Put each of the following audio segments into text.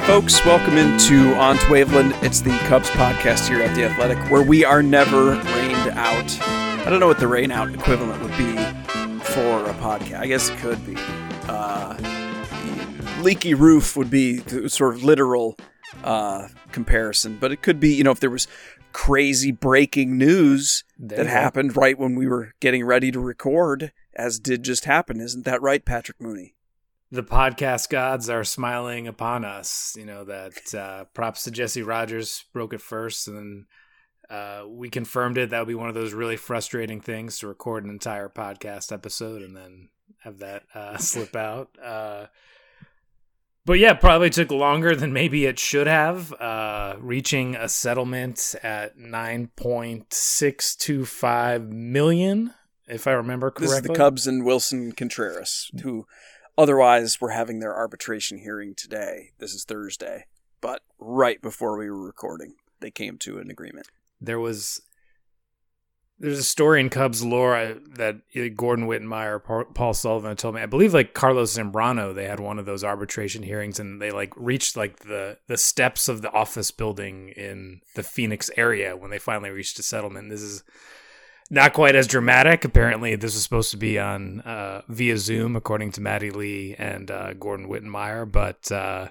Hey, folks, welcome into On to Waveland. It's the Cubs podcast here at The Athletic, where we are never rained out. I don't know what the rain out equivalent would be for a podcast. I guess it could be. Uh, leaky roof would be the sort of literal uh, comparison, but it could be, you know, if there was crazy breaking news There that happened right when we were getting ready to record, as did just happen. Isn't that right, Patrick Mooney? The podcast gods are smiling upon us. You know that uh, props to Jesse Rogers broke it first, and then uh, we confirmed it. That would be one of those really frustrating things to record an entire podcast episode and then have that uh, slip out. Uh, but yeah, probably took longer than maybe it should have. Uh, reaching a settlement at nine point six two five million, if I remember correctly. This is the Cubs and Willson Contreras, who otherwise we're having their arbitration hearing today. This is Thursday, but right before we were recording, they came to an agreement. there was there's a story in Cubs lore uh, that Gordon Wittenmyer Paul Sullivan told me. I believe like Carlos Zambrano, they had one of those arbitration hearings and they like reached like the the steps of the office building in the Phoenix area when they finally reached a settlement. This is not quite as dramatic. Apparently, this was supposed to be on uh, via Zoom, according to Maddie Lee and uh, Gordon Wittenmyer, but. Uh,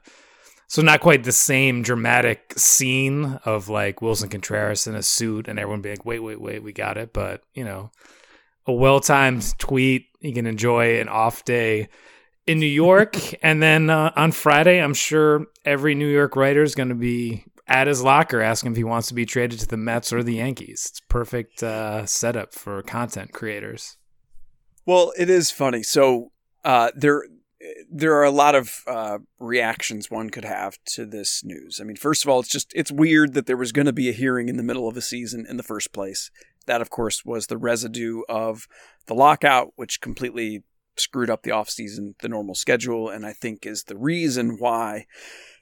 so not quite the same dramatic scene of like Willson Contreras in a suit and everyone being like, wait, wait, wait, we got it. But, you know, a well timed tweet. You can enjoy an off day in New York. and then uh, on Friday, I'm sure every New York writer is going to be at his locker asking if he wants to be traded to the Mets or the Yankees. It's perfect uh, setup for content creators. Well, it is funny. So uh, there, there are a lot of uh, reactions one could have to this news. I mean, first of all, it's just it's weird that there was going to be a hearing in the middle of a season in the first place. That, of course, was the residue of the lockout, which completely screwed up the offseason, the normal schedule, and I think is the reason why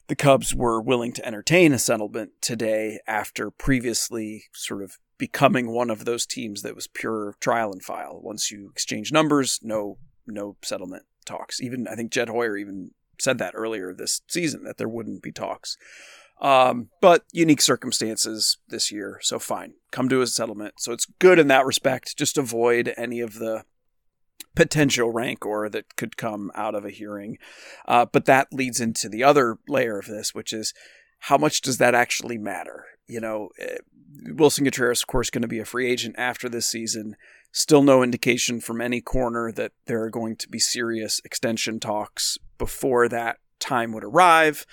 the Cubs were willing to entertain a settlement today after previously sort of becoming one of those teams that was pure trial and file. Once you exchange numbers, no no settlement talks. Even I think Jed Hoyer even said that earlier this season that there wouldn't be talks. Um, but unique circumstances this year, so fine. Come to a settlement. So it's good in that respect. Just avoid any of the potential rancor that could come out of a hearing. Uh, but that leads into the other layer of this, which is how much does that actually matter? You know, eh, Willson Contreras, of course, going to be a free agent after this season. Still no indication from any corner that there are going to be serious extension talks before that time would arrive.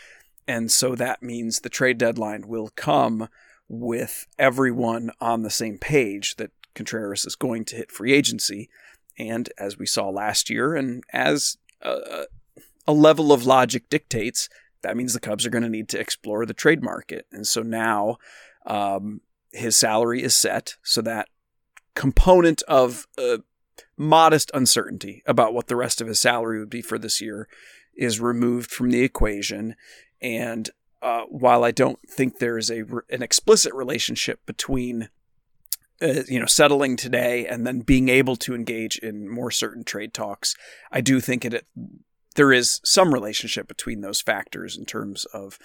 And so that means the trade deadline will come with everyone on the same page that Contreras is going to hit free agency. And as we saw last year, and as a, a level of logic dictates, that means the Cubs are going to need to explore the trade market. And so now um, his salary is set so that component of uh, modest uncertainty about what the rest of his salary would be for this year is removed from the equation. And uh, while I don't think there's a an explicit relationship between uh, you know settling today and then being able to engage in more certain trade talks, I do think it there is some relationship between those factors in terms of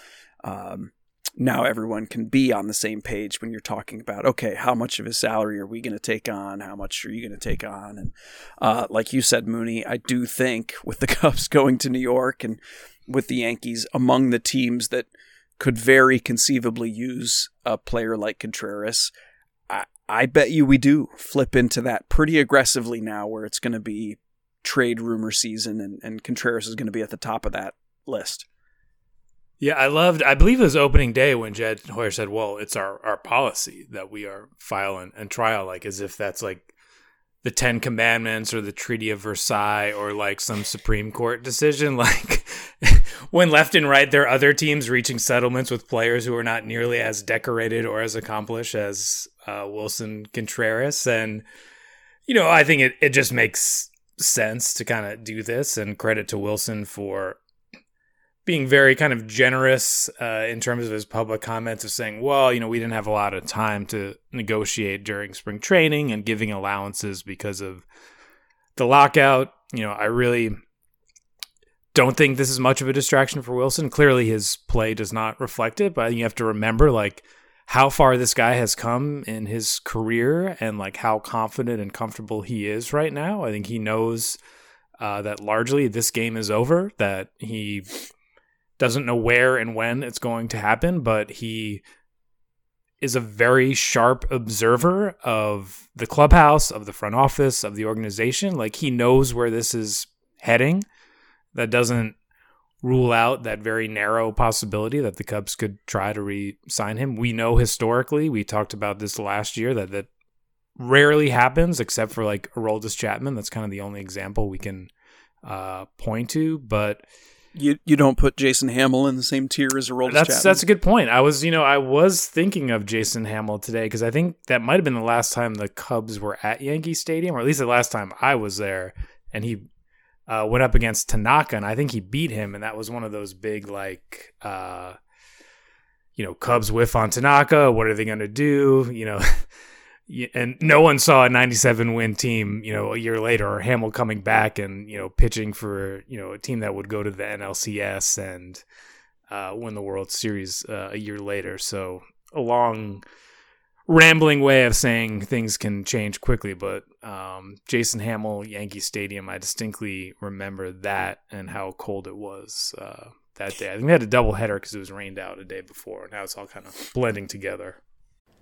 um, now everyone can be on the same page when you're talking about okay how much of his salary are we going to take on? How much are you going to take on? And uh, like you said mooney i do think with the cubs going to new york and with the yankees among the teams that could very conceivably use a player like contreras i, bet you we do flip into that pretty aggressively now where it's going to be trade rumor season and, and contreras is going to be at the top of that list yeah, I loved. I believe it was opening day when Jed Hoyer said, "Well, it's our our policy that we are file and trial," like as if that's like the Ten Commandments or the Treaty of Versailles or like some Supreme Court decision. Like when left and right, there are other teams reaching settlements with players who are not nearly as decorated or as accomplished as uh, Willson Contreras, and you know, I think it it just makes sense to kind of do this and credit to Willson for being very kind of generous uh, in terms of his public comments of saying, well, you know, we didn't have a lot of time to negotiate during spring training and giving allowances because of the lockout. You know, I really don't think this is much of a distraction for Willson. Clearly, his play does not reflect it, but you have to remember, like, how far this guy has come in his career and, like, how confident and comfortable he is right now. I think he knows uh, that largely this game is over, that he doesn't know where and when it's going to happen, but he is a very sharp observer of the clubhouse, of the front office, of the organization. Like he knows where this is heading. That doesn't rule out that very narrow possibility that the Cubs could try to re-sign him. We know historically, we talked about this last year that that rarely happens except for like Aroldis Chapman. That's kind of the only example we can uh, point to, but you you don't put Jason Hammel in the same tier as Aroldis That's Chapman. that's a good point. I was you know I was thinking of Jason Hammel today because I think that might have been the last time the Cubs were at Yankee Stadium, or at least the last time I was there, and he uh, went up against Tanaka, and I think he beat him, and that was one of those big like. Uh, you know, Cubs whiff on Tanaka. What are they going to do? You know, and no one saw a 97 win team, you know, a year later, or Hammel coming back and you know pitching for you know a team that would go to the NLCS and uh, win the World Series uh, a year later. So a long, rambling way of saying things can change quickly. But um, Jason Hammel, Yankee Stadium, I distinctly remember that and how cold it was uh, that day. I think we had a double header because it was rained out a day before. Now it's all kind of blending together.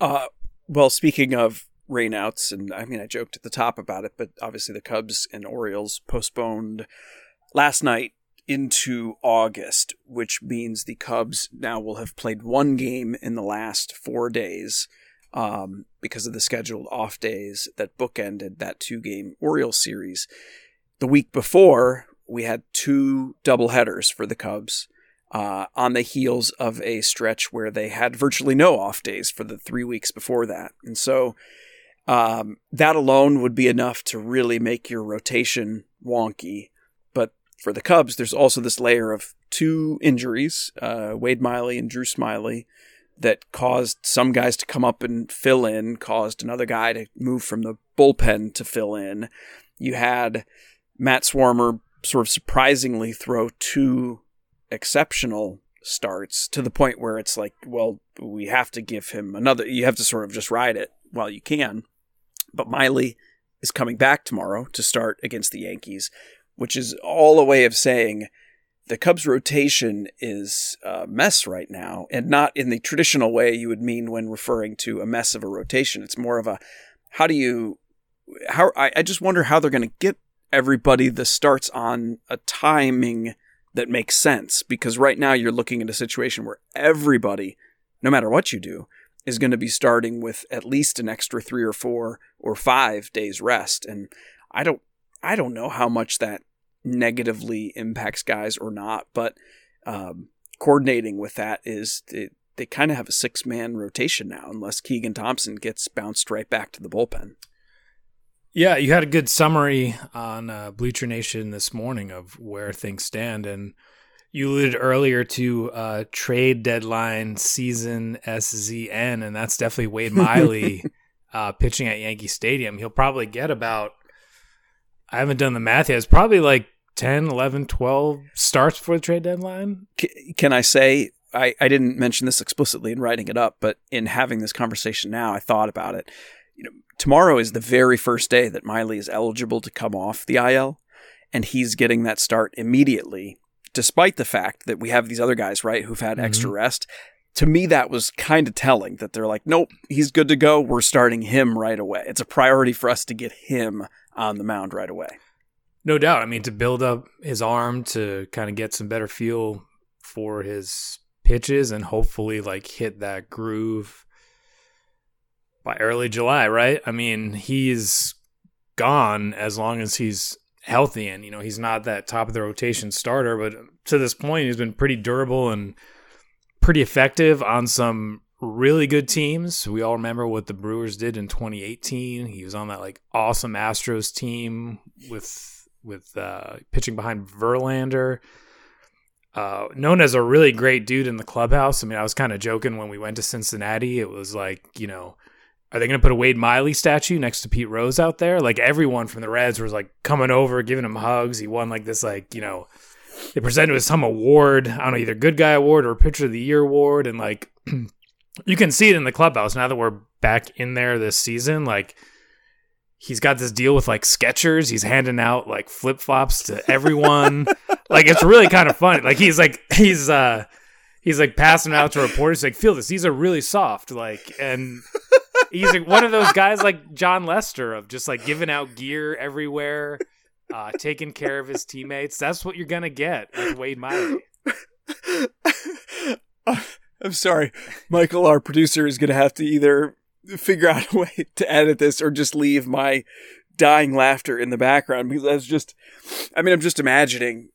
Uh, well, speaking of rainouts, and I mean, I joked at the top about it, but obviously the Cubs and Orioles postponed last night into August, which means the Cubs now will have played one game in the last four days um, because of the scheduled off days that bookended that two game Orioles series. The week before, we had two doubleheaders for the Cubs uh, on the heels of a stretch where they had virtually no off days for the three weeks before that. And so um, that alone would be enough to really make your rotation wonky. But for the Cubs, there's also this layer of two injuries uh, Wade Miley and Drew Smyly that caused some guys to come up and fill in, caused another guy to move from the bullpen to fill in. You had Matt Swarmer sort of surprisingly throw two exceptional starts to the point where it's like, well, we have to give him another. You have to sort of just ride it while you can. But Miley is coming back tomorrow to start against the Yankees, which is all a way of saying the Cubs rotation is a mess right now, and not in the traditional way you would mean when referring to a mess of a rotation. It's more of a how do you how I, I just wonder how they're going to get everybody the starts on a timing that makes sense because right now you're looking at a situation where everybody, no matter what you do, is going to be starting with at least an extra three or four or five days rest, and I don't I don't know how much that negatively impacts guys or not, but um, coordinating with that is it, they kind of have a six man rotation now, unless Keegan Thompson gets bounced right back to the bullpen. Yeah, you had a good summary on uh, Bleacher Nation this morning of where things stand, and you alluded earlier to uh, trade deadline season SZN, and that's definitely Wade Miley uh, pitching at Yankee Stadium. He'll probably get about, I haven't done the math yet, it's probably like 10, 11, 12 starts before the trade deadline. Can I say, I, I didn't mention this explicitly in writing it up, but in having this conversation now, I thought about it. You know, tomorrow is the very first day that Miley is eligible to come off the IL, and he's getting that start immediately, despite the fact that we have these other guys, right, who've had mm-hmm. extra rest. To me, that was kind of telling that they're like, nope, he's good to go. We're starting him right away. It's a priority for us to get him on the mound right away. No doubt. I mean, to build up his arm to kind of get some better feel for his pitches and hopefully like hit that groove by early July, right? I mean, he's gone as long as he's healthy and you know, he's not that top of the rotation starter, but to this point he's been pretty durable and pretty effective on some really good teams. We all remember what the Brewers did in 2018. He was on that like awesome Astros team with with uh, pitching behind Verlander. Uh, known as a really great dude in the clubhouse. I mean, I was kind of joking when we went to Cincinnati. It was like, you know, are they going to put a Wade Miley statue next to Pete Rose out there? Like everyone from the Reds was like coming over, giving him hugs. He won like this, like you know, they presented him some award. I don't know, either good guy award or pitcher of the year award, and like you can see it in the clubhouse now that we're back in there this season. Like he's got this deal with like Skechers. He's handing out like flip flops to everyone. like it's really kind of funny. Like he's like he's uh he's like passing out to reporters like feel this. These are really soft. Like and he's like one of those guys like Jon Lester of just like giving out gear everywhere, uh, taking care of his teammates. That's what you're gonna get with Wade Miley. I'm sorry, Michael, our producer, is gonna have to either figure out a way to edit this or just leave my dying laughter in the background because that's just I mean I'm just imagining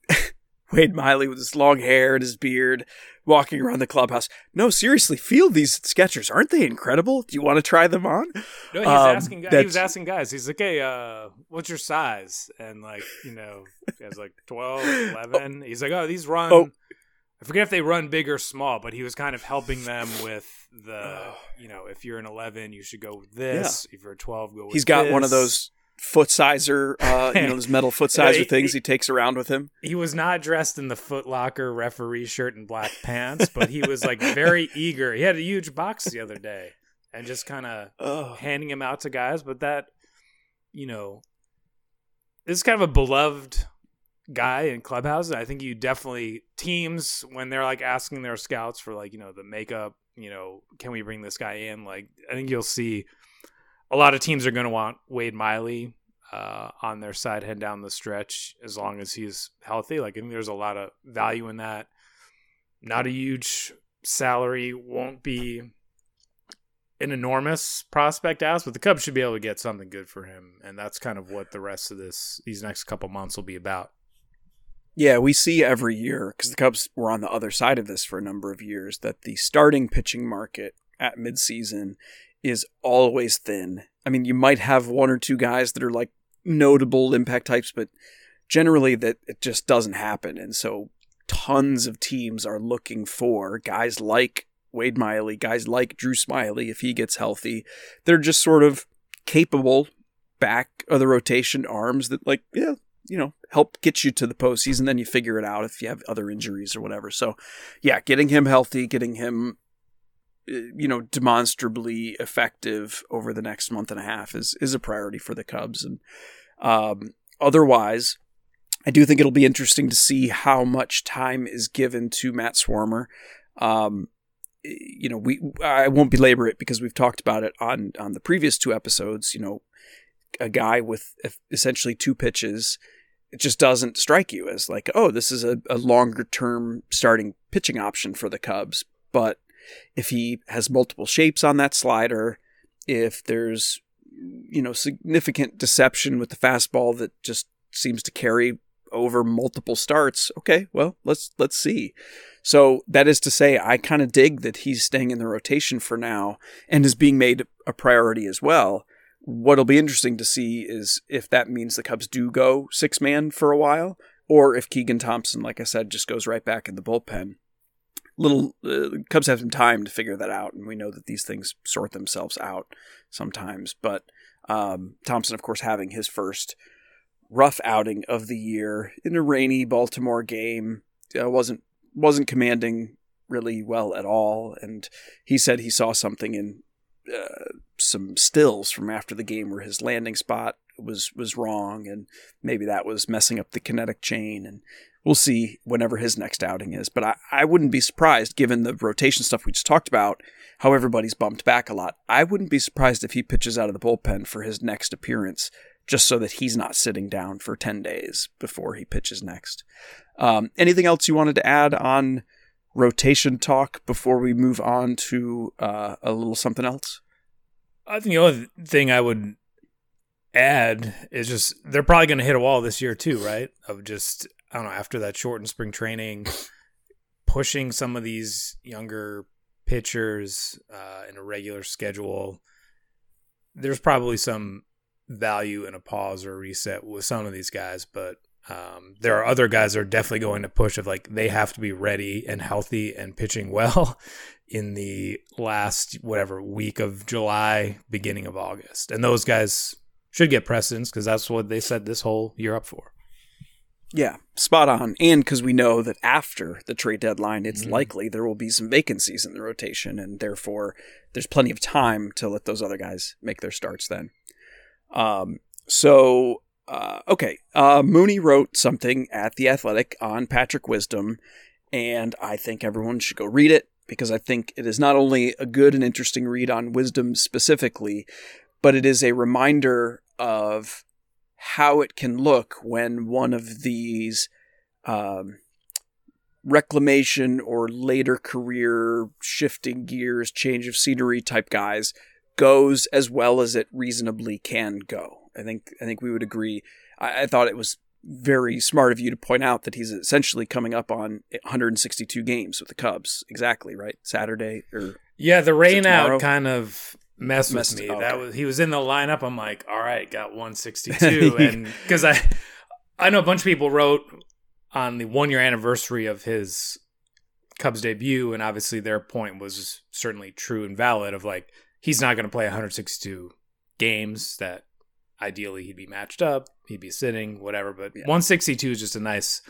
Wade Miley with his long hair and his beard walking around the clubhouse. No, seriously, feel these Skechers. Aren't they incredible? Do you want to try them on? No, he's um, asking guys. He was asking guys. He's like, hey, uh, what's your size? And like, you know, guys like 12, 11. He's like, oh, these run. Oh. I forget if they run big or small, but he was kind of helping them with the you know if you're an 11 you should go with this yeah. if you're a 12 go with he's got this. one of those foot sizer uh you know those metal foot sizer he, things he takes around with him he was not dressed in the foot locker referee shirt and black pants but he was like very eager he had a huge box the other day and just kind of handing him out to guys but that you know this is kind of a beloved guy in clubhouses. I think you definitely teams when they're like asking their scouts for like you know the makeup you know, can we bring this guy in? Like, I think you'll see a lot of teams are going to want Wade Miley uh, on their side head down the stretch as long as he's healthy. Like, I think there's a lot of value in that. Not a huge salary, won't be an enormous prospect ask, but the Cubs should be able to get something good for him, and that's kind of what the rest of this these next couple months will be about. Yeah, we see every year because the Cubs were on the other side of this for a number of years that the starting pitching market at midseason is always thin. I mean, you might have one or two guys that are like notable impact types, but generally that it just doesn't happen. And so tons of teams are looking for guys like Wade Miley, guys like Drew Smyly if he gets healthy, they're just sort of capable back of the rotation arms that, like, yeah, you know, help get you to the postseason. Then you figure it out if you have other injuries or whatever. So, yeah, getting him healthy, getting him, you know, demonstrably effective over the next month and a half is is a priority for the Cubs. And um, otherwise, I do think it'll be interesting to see how much time is given to Matt Swarmer. Um, you know, we I won't belabor it because we've talked about it on on the previous two episodes. You know, a guy with essentially two pitches, it just doesn't strike you as like, oh, this is a, a longer term starting pitching option for the Cubs. But if he has multiple shapes on that slider, if there's you know significant deception with the fastball that just seems to carry over multiple starts, okay, well, let's let's see. So that is to say, I kind of dig that he's staying in the rotation for now and is being made a priority as well. What'll be interesting to see is if that means the Cubs do go six man for a while, or if Keegan Thompson, like I said, just goes right back in the bullpen. Little uh, Cubs have some time to figure that out, and we know that these things sort themselves out sometimes. But um, Thompson, of course, having his first rough outing of the year in a rainy Baltimore game, uh, wasn't wasn't commanding really well at all. And he said he saw something in uh, some stills from after the game where his landing spot was was wrong, and maybe that was messing up the kinetic chain. And we'll see whenever his next outing is. But I, I wouldn't be surprised, given the rotation stuff we just talked about, how everybody's bumped back a lot. I wouldn't be surprised if he pitches out of the bullpen for his next appearance, just so that he's not sitting down for 10 days before he pitches next. Um, anything else you wanted to add on rotation talk before we move on to uh, a little something else? I think the only thing I would add is just they're probably going to hit a wall this year too, right? Of just I don't know after that shortened spring training, pushing some of these younger pitchers uh, in a regular schedule. There's probably some value in a pause or a reset with some of these guys, but um, there are other guys that are definitely going to push of like they have to be ready and healthy and pitching well in the last whatever week of July, beginning of August, and those guys should get precedence because that's what they set this whole year up for. Yeah, spot on. And because we know that after the trade deadline, it's mm-hmm. likely there will be some vacancies in the rotation, and therefore there's plenty of time to let those other guys make their starts then. Um, so uh, okay, uh, Mooney wrote something at The Athletic on Patrick Wisdom, and I think everyone should go read it because I think it is not only a good and interesting read on wisdom specifically, but it is a reminder of how it can look when one of these um, reclamation or later career shifting gears, change of scenery type guys goes as well as it reasonably can go. I think I think we would agree. I, I thought it was very smart of you to point out that he's essentially coming up on 162 games with the Cubs. Exactly right. Saturday or yeah, the rain out kind of messed with me. Okay. That was he was in the lineup. I'm like, all right, got 162, and because I I know a bunch of people wrote on the one year anniversary of his Cubs debut, and obviously their point was certainly true and valid of like he's not going to play 162 games that ideally he'd be matched up, he'd be sitting, whatever. But yeah. 162 is just a nice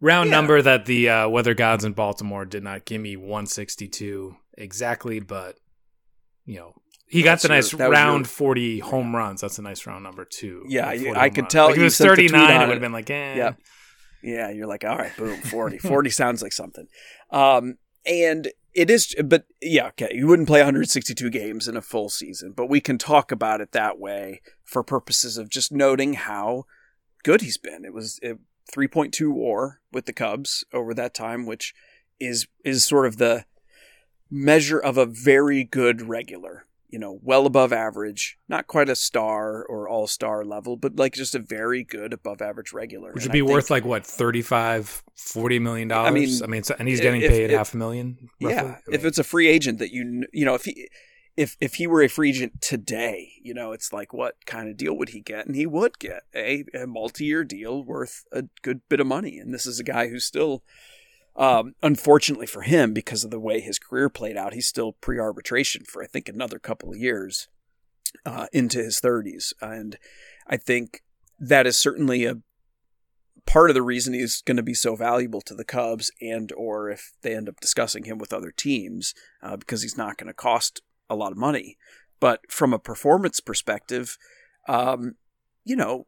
round yeah. number that the uh, weather gods in Baltimore did not give me 162 exactly, but you know. He got the nice round your, 40 home runs. That's a nice round number too. Yeah, I could runs. tell. Like if it was 39, it would have been like, eh. Yeah. Yeah, you're like, all right, boom, 40. 40 sounds like something. Um, and it is, but yeah, okay. You wouldn't play 162 games in a full season, but we can talk about it that way for purposes of just noting how good he's been. It was a 3.2 WAR with the Cubs over that time, which is is sort of the measure of a very good regular you know, well above average, not quite a star or all star level, but like just a very good above average regular. Which would be worth like what, 35, 40 million dollars? I mean, I mean, and he's getting if, paid if, half a million. Roughly? Yeah. I mean, if it's a free agent that you, you know, if he, if, if he were a free agent today, you know, it's like what kind of deal would he get? And he would get a, a multi year deal worth a good bit of money. And this is a guy who's still, Um, unfortunately for him, because of the way his career played out, he's still pre arbitration for, I think, another couple of years uh, into his 30s. And I think that is certainly a part of the reason he's going to be so valuable to the Cubs and or if they end up discussing him with other teams uh, because he's not going to cost a lot of money. But from a performance perspective, um, you know,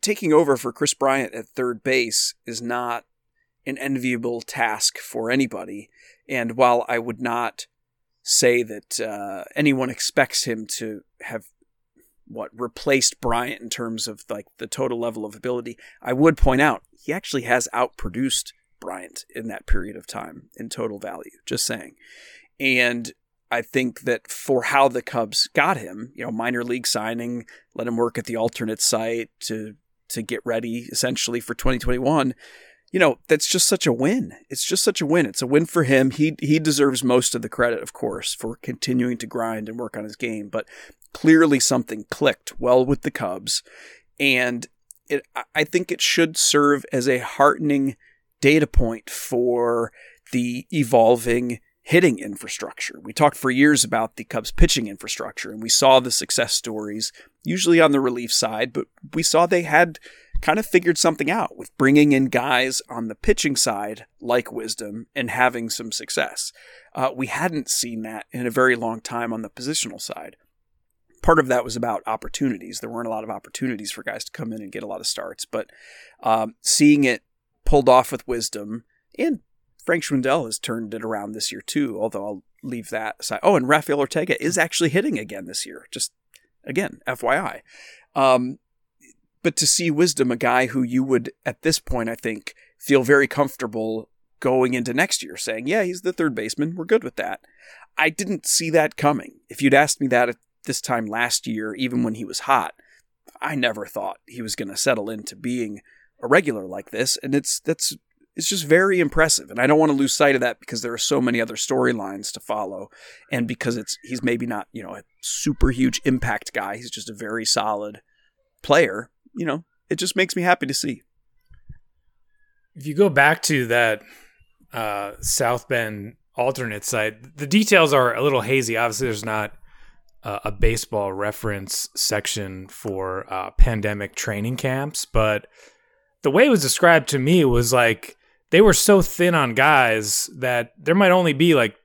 taking over for Kris Bryant at third base is not an enviable task for anybody. And while I would not say that uh, anyone expects him to have what replaced Bryant in terms of like the total level of ability, I would point out he actually has outproduced Bryant in that period of time in total value. Just saying. And I think that for how the Cubs got him, you know, minor league signing, let him work at the alternate site to to get ready essentially for 2021 you know, that's just such a win. It's just such a win. It's a win for him. He he deserves most of the credit, of course, for continuing to grind and work on his game. But clearly, something clicked well with the Cubs, and it I think it should serve as a heartening data point for the evolving hitting infrastructure. We talked for years about the Cubs pitching infrastructure, and we saw the success stories, usually on the relief side, but we saw they had kind of figured something out with bringing in guys on the pitching side like Wisdom and having some success. Uh, we hadn't seen that in a very long time on the positional side. Part of that was about opportunities. There weren't a lot of opportunities for guys to come in and get a lot of starts, but um, seeing it pulled off with Wisdom and Frank Schwindel has turned it around this year too, although I'll leave that aside. Oh, and Rafael Ortega is actually hitting again this year. Just again, FYI. Um, but to see Wisdom, a guy who you would, at this point, I think, feel very comfortable going into next year saying, yeah, he's the third baseman. We're good with that. I didn't see that coming. If you'd asked me that at this time last year, even when he was hot, I never thought he was going to settle into being a regular like this. And it's, that's, it's just very impressive. And I don't want to lose sight of that because there are so many other storylines to follow. And because it's, he's maybe not, you know, a super huge impact guy. He's just a very solid player you know, it just makes me happy to see. If you go back to that uh, South Bend alternate site, the details are a little hazy. Obviously, there's not uh, a baseball reference section for uh, pandemic training camps, but the way it was described to me was like they were so thin on guys that there might only be like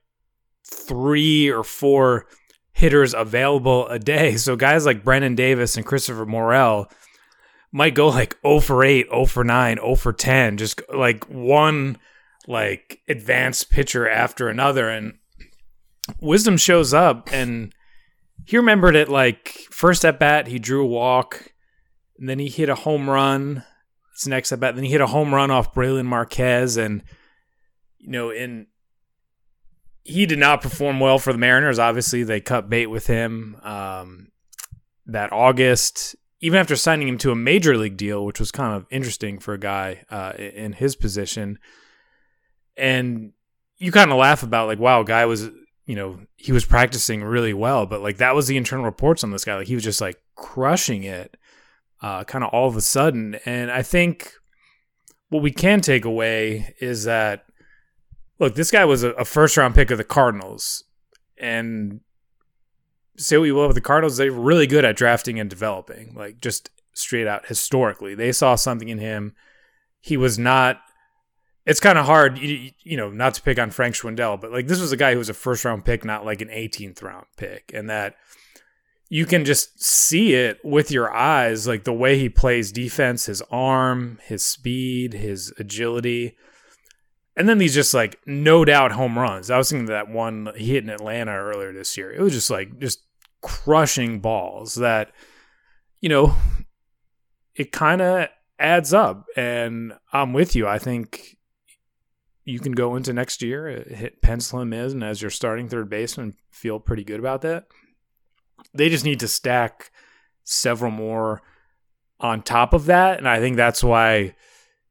three or four hitters available a day. So guys like Brennen Davis and Christopher Morel might go like 0 for 8, 0 for 9, 0 for 10, just like one like advanced pitcher after another. And Wisdom shows up and he remembered it like first at bat, he drew a walk, and then he hit a home run. It's next at bat. Then he hit a home run off Brailyn Marquez. And, you know, in he did not perform well for the Mariners. Obviously, they cut bait with him um, that August even after signing him to a major league deal, which was kind of interesting for a guy uh, in his position. And you kind of laugh about like, wow, guy was, you know, he was practicing really well, but like that was the internal reports on this guy. Like he was just like crushing it, uh, kind of all of a sudden. And I think what we can take away is that, look, this guy was a, a first round pick of the Cardinals, and say what you will with the Cardinals, they're really good at drafting and developing, like just straight out historically. They saw something in him. He was not. It's kind of hard, you, you, know, not to pick on Frank Schwindel, but like this was a guy who was a first round pick, not like an 18th round pick, and that you can just see it with your eyes, like the way he plays defense, his arm, his speed, his agility. And then these just like no doubt home runs. I was thinking that one he hit in Atlanta earlier this year. It was just like just crushing balls that, you know, it kind of adds up. And I'm with you. I think you can go into next year, uh, hit pencil him in as your starting third baseman, feel pretty good about that. They just need to stack several more on top of that. And I think that's why,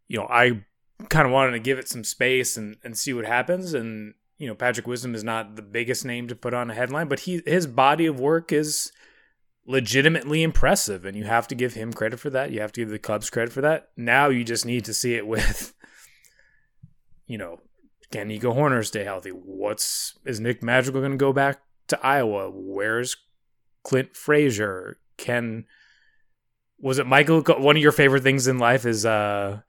you know, I kind of wanted to give it some space and, and see what happens. And you know, Patrick Wisdom is not the biggest name to put on a headline, but he his body of work is legitimately impressive, and you have to give him credit for that. You have to give the Cubs credit for that. Now you just need to see it with, you know, can Nico Hoerner stay healthy? What's is Nick Madrigal going to go back to Iowa? Where's Clint Frazier? Can was it Michael? One of your favorite things in life is uh,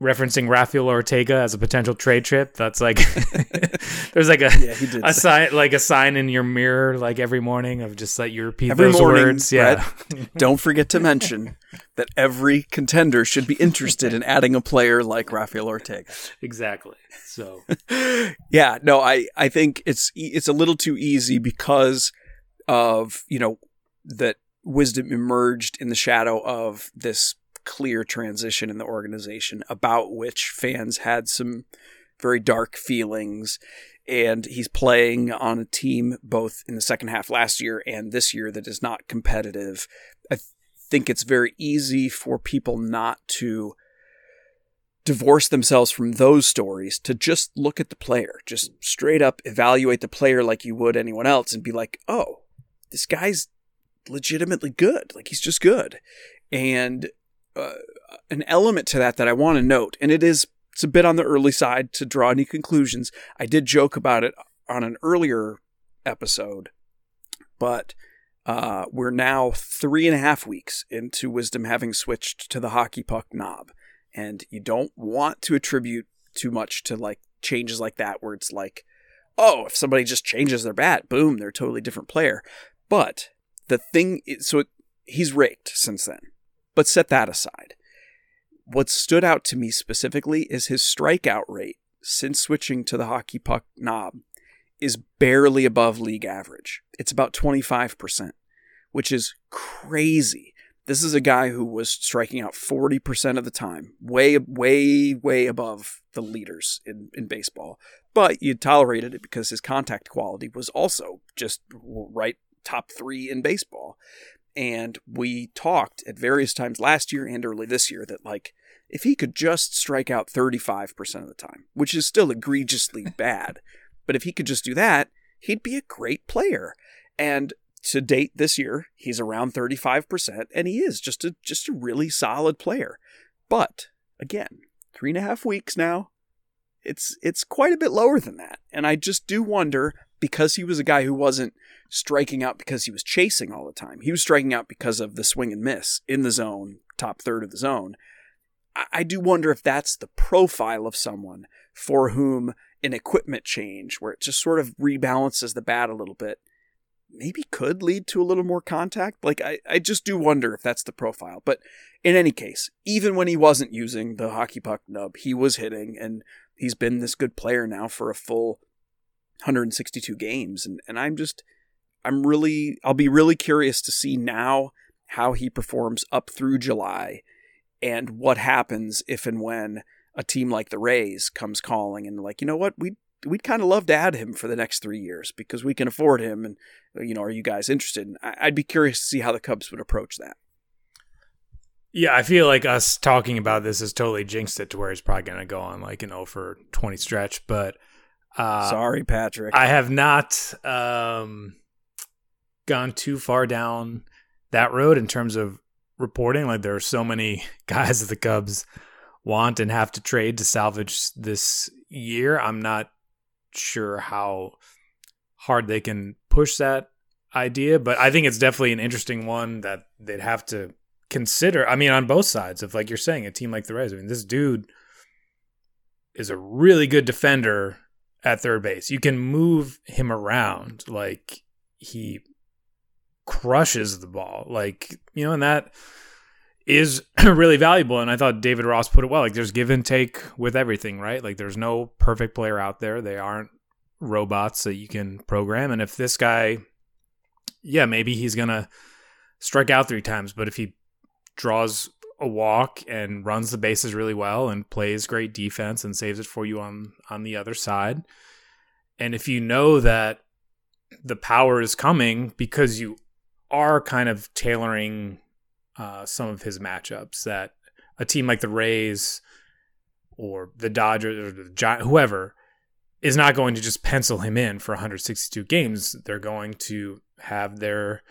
referencing Rafael Ortega as a potential trade trip. That's like there's like a Yeah, a sign like a sign in your mirror like every morning of just like you repeat Every those morning, words. Yeah, Don't forget to mention that every contender should be interested in adding a player like Rafael Ortega. exactly. So yeah, no, I, I think it's it's a little too easy because of you know that wisdom emerged in the shadow of this clear transition in the organization about which fans had some very dark feelings and he's playing on a team both in the second half last year and this year that is not competitive i th- think it's very easy for people not to divorce themselves from those stories to just look at the player, just straight up evaluate the player like you would anyone else and be like, oh, this guy's legitimately good. Like he's just good. And uh, an element to that that I want to note, and it is it's a bit on the early side to draw any conclusions. I did joke about it on an earlier episode, but uh, we're now three and a half weeks into Wisdom having switched to the hockey puck knob and you don't want to attribute too much to like changes like that where it's like oh if somebody just changes their bat boom they're a totally different player but the thing is, so it, he's raked since then but set that aside what stood out to me specifically is his strikeout rate since switching to the hockey puck knob is barely above league average it's about 25% which is crazy this is a guy who was striking out 40% of the time, way, way, way above the leaders in, in baseball. But you tolerated it because his contact quality was also just right top three in baseball. And we talked at various times last year and early this year that, like, if he could just strike out 35% of the time, which is still egregiously bad, but if he could just do that, he'd be a great player. And to date this year, he's around 35%, and he is just a just a really solid player. But again, three and a half weeks now, it's it's quite a bit lower than that. And I just do wonder because he was a guy who wasn't striking out because he was chasing all the time. He was striking out because of the swing and miss in the zone, top third of the zone. I, do wonder if that's the profile of someone for whom an equipment change, where it just sort of rebalances the bat a little bit, maybe could lead to a little more contact. Like I, I just do wonder if that's the profile. But in any case, even when he wasn't using the hockey puck nub, he was hitting and he's been this good player now for a full 162 games. And, and I'm just I'm really I'll be really curious to see now how he performs up through July and what happens if and when a team like the Rays comes calling and like, you know what, we we'd kind of love to add him for the next three years because we can afford him. And, you know, are you guys interested? I'd be curious to see how the Cubs would approach that. yeah, I feel like us talking about this has totally jinxed it to where he's probably going to go on like an 0 for 20 stretch. But uh, Sorry, Patrick. I have not um, gone too far down that road in terms of reporting. Like there are so many guys that the Cubs want and have to trade to salvage this year. I'm not sure how hard they can push that idea, but I think it's definitely an interesting one that they'd have to consider. I mean, on both sides of like you're saying, a team like the Rays. I mean, this dude is a really good defender at third base. You can move him around like he crushes the ball. Like, you know, and that is really valuable. And I thought David Ross put it well. Like, there's give and take with everything, right? Like, there's no perfect player out there. They aren't robots that you can program. And if this guy, yeah, maybe he's going to strike out three times, but if he draws a walk and runs the bases really well and plays great defense and saves it for you on on the other side. And if you know that the power is coming because you are kind of tailoring uh, some of his matchups, that a team like the Rays or the Dodgers or the Giants, whoever, is not going to just pencil him in for 162 games. They're going to have their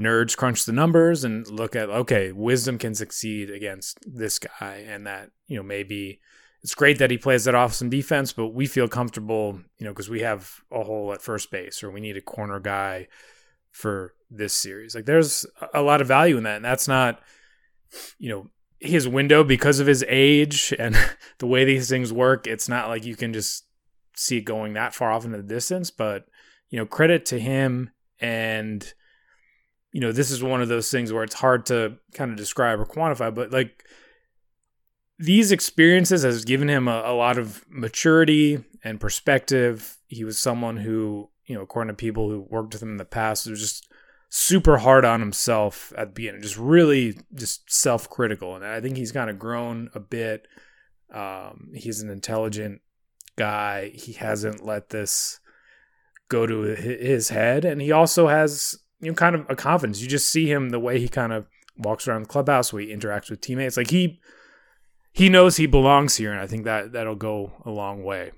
nerds crunch the numbers and look at okay wisdom can succeed against this guy and that you know maybe it's great that he plays that off some defense, but we feel comfortable, you know, because we have a hole at first base or we need a corner guy for this series. Like there's a lot of value in that. And that's not, you know, his window because of his age and the way these things work. It's not like you can just see it going that far off into the distance, but, you know, credit to him. And, you know, this is one of those things where it's hard to kind of describe or quantify, but like, these experiences has given him a, a, lot of maturity and perspective. He was someone who, you know, according to people who worked with him in the past, was just super hard on himself at the beginning, just really just self critical. And I think he's kind of grown a bit. Um, he's an intelligent guy. He hasn't let this go to his head, and he also has you know kind of a confidence. You just see him the way he kind of walks around the clubhouse, where he interacts with teammates. Like he he knows he belongs here, and I think that that'll go a long way.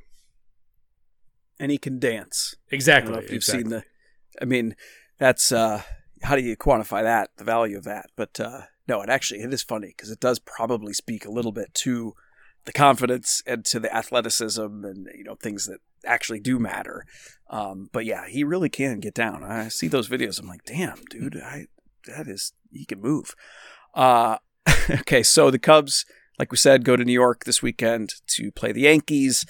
And he can dance. Exactly. if you've exactly. seen the, I mean, that's uh, how do you quantify that? The value of that? But uh, no, it actually it is funny because it does probably speak a little bit to the confidence and to the athleticism and you know things that actually do matter. Um, but yeah, he really can get down. I see those videos. I'm like, damn, dude, I that is he can move. Uh, okay, so the Cubs like we said, go to New York this weekend to play the Yankees.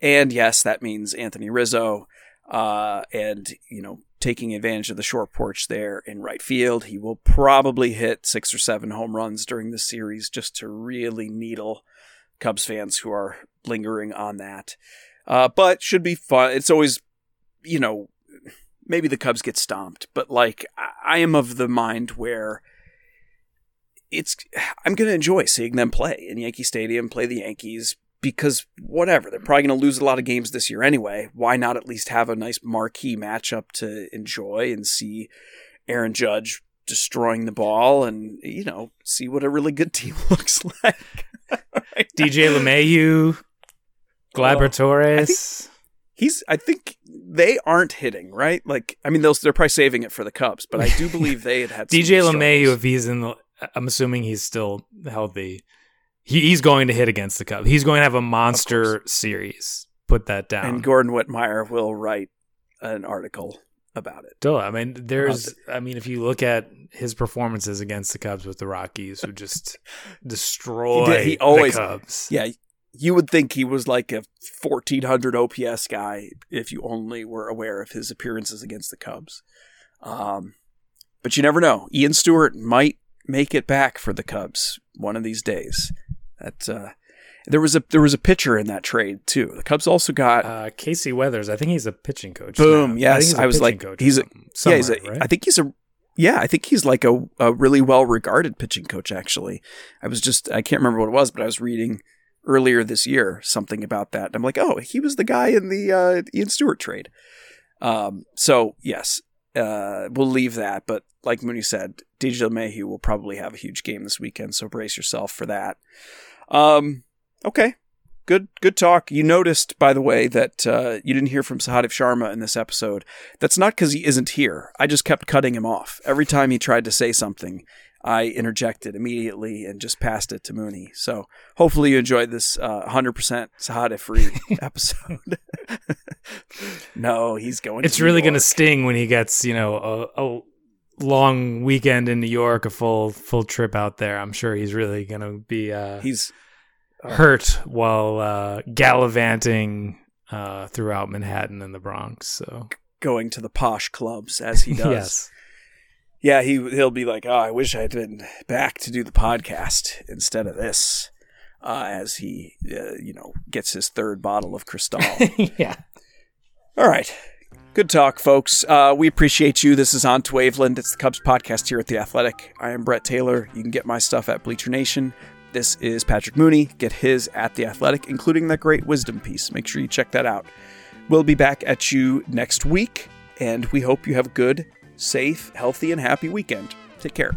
And yes, that means Anthony Rizzo. Uh, and, you know, taking advantage of the short porch there in right field. He will probably hit six or seven home runs during the series just to really needle Cubs fans who are lingering on that. Uh, but should be fun. It's always, you know, maybe the Cubs get stomped, but like I am of the mind where it's I'm going to enjoy seeing them play in Yankee Stadium, play the Yankees because whatever they're probably going to lose a lot of games this year anyway. Why not at least have a nice marquee matchup to enjoy and see Aaron Judge destroying the ball and you know see what a really good team looks like. DJ LeMahieu, Gleyber Torres. He's. I think they aren't hitting right. Like I mean, they'll, they're probably saving it for the Cubs, but I do believe they had had DJ LeMahieu if he's in the I'm assuming he's still healthy. He, he's going to hit against the Cubs. He's going to have a monster series. Put that down. And Gordon Wittenmyer will write an article about it. Still, I mean, there's, I mean, if you look at his performances against the Cubs with the Rockies, who just destroy he, did, he always, the Cubs. Yeah, you would think he was like a 1400 OPS guy if you only were aware of his appearances against the Cubs. Um, but you never know. Ian Stewart might make it back for the Cubs one of these days. That uh, there was a there was a pitcher in that trade too. The Cubs also got uh, Casey Weathers. I think he's a pitching coach. Boom. Now. Yes, I, I was like, he's a yeah, he's a, right? I think he's a yeah, I think he's like a, a really well regarded pitching coach. Actually, I was just I can't remember what it was, but I was reading earlier this year something about that. And I'm like, oh, he was the guy in the uh, Ian Stewart trade. Um, so yes, uh, we'll leave that. But like Mooney said, DJ LeMahieu will probably have a huge game this weekend, so brace yourself for that. Um, okay, good good talk. You noticed, by the way, that uh, you didn't hear from Sahadev Sharma in this episode. That's not because he isn't here. I just kept cutting him off every time he tried to say something. I interjected immediately and just passed it to Mooney. So hopefully you enjoyed this uh, 100% Sahadev free episode. no, he's going. It's really going to sting when he gets you know a, a, long weekend in New York, a full full trip out there. I'm sure he's really going to be. Uh, he's hurt while uh, gallivanting uh, throughout Manhattan and the Bronx. So going to the posh clubs as he does. yes yeah, he he'll be like, "Oh, I wish I'd been back to do the podcast instead of this." Uh, as he, uh, you know, gets his third bottle of Cristal. yeah. All right. Good talk, folks. Uh, we appreciate you. This is On to Waveland. It's the Cubs podcast here at The Athletic. I am Brett Taylor. You can get my stuff at Bleacher Nation. This is Patrick Mooney. Get his at The Athletic, including that great wisdom piece. Make sure you check that out. We'll be back at you next week, and we hope you have a good safe, healthy, and happy weekend. Take care.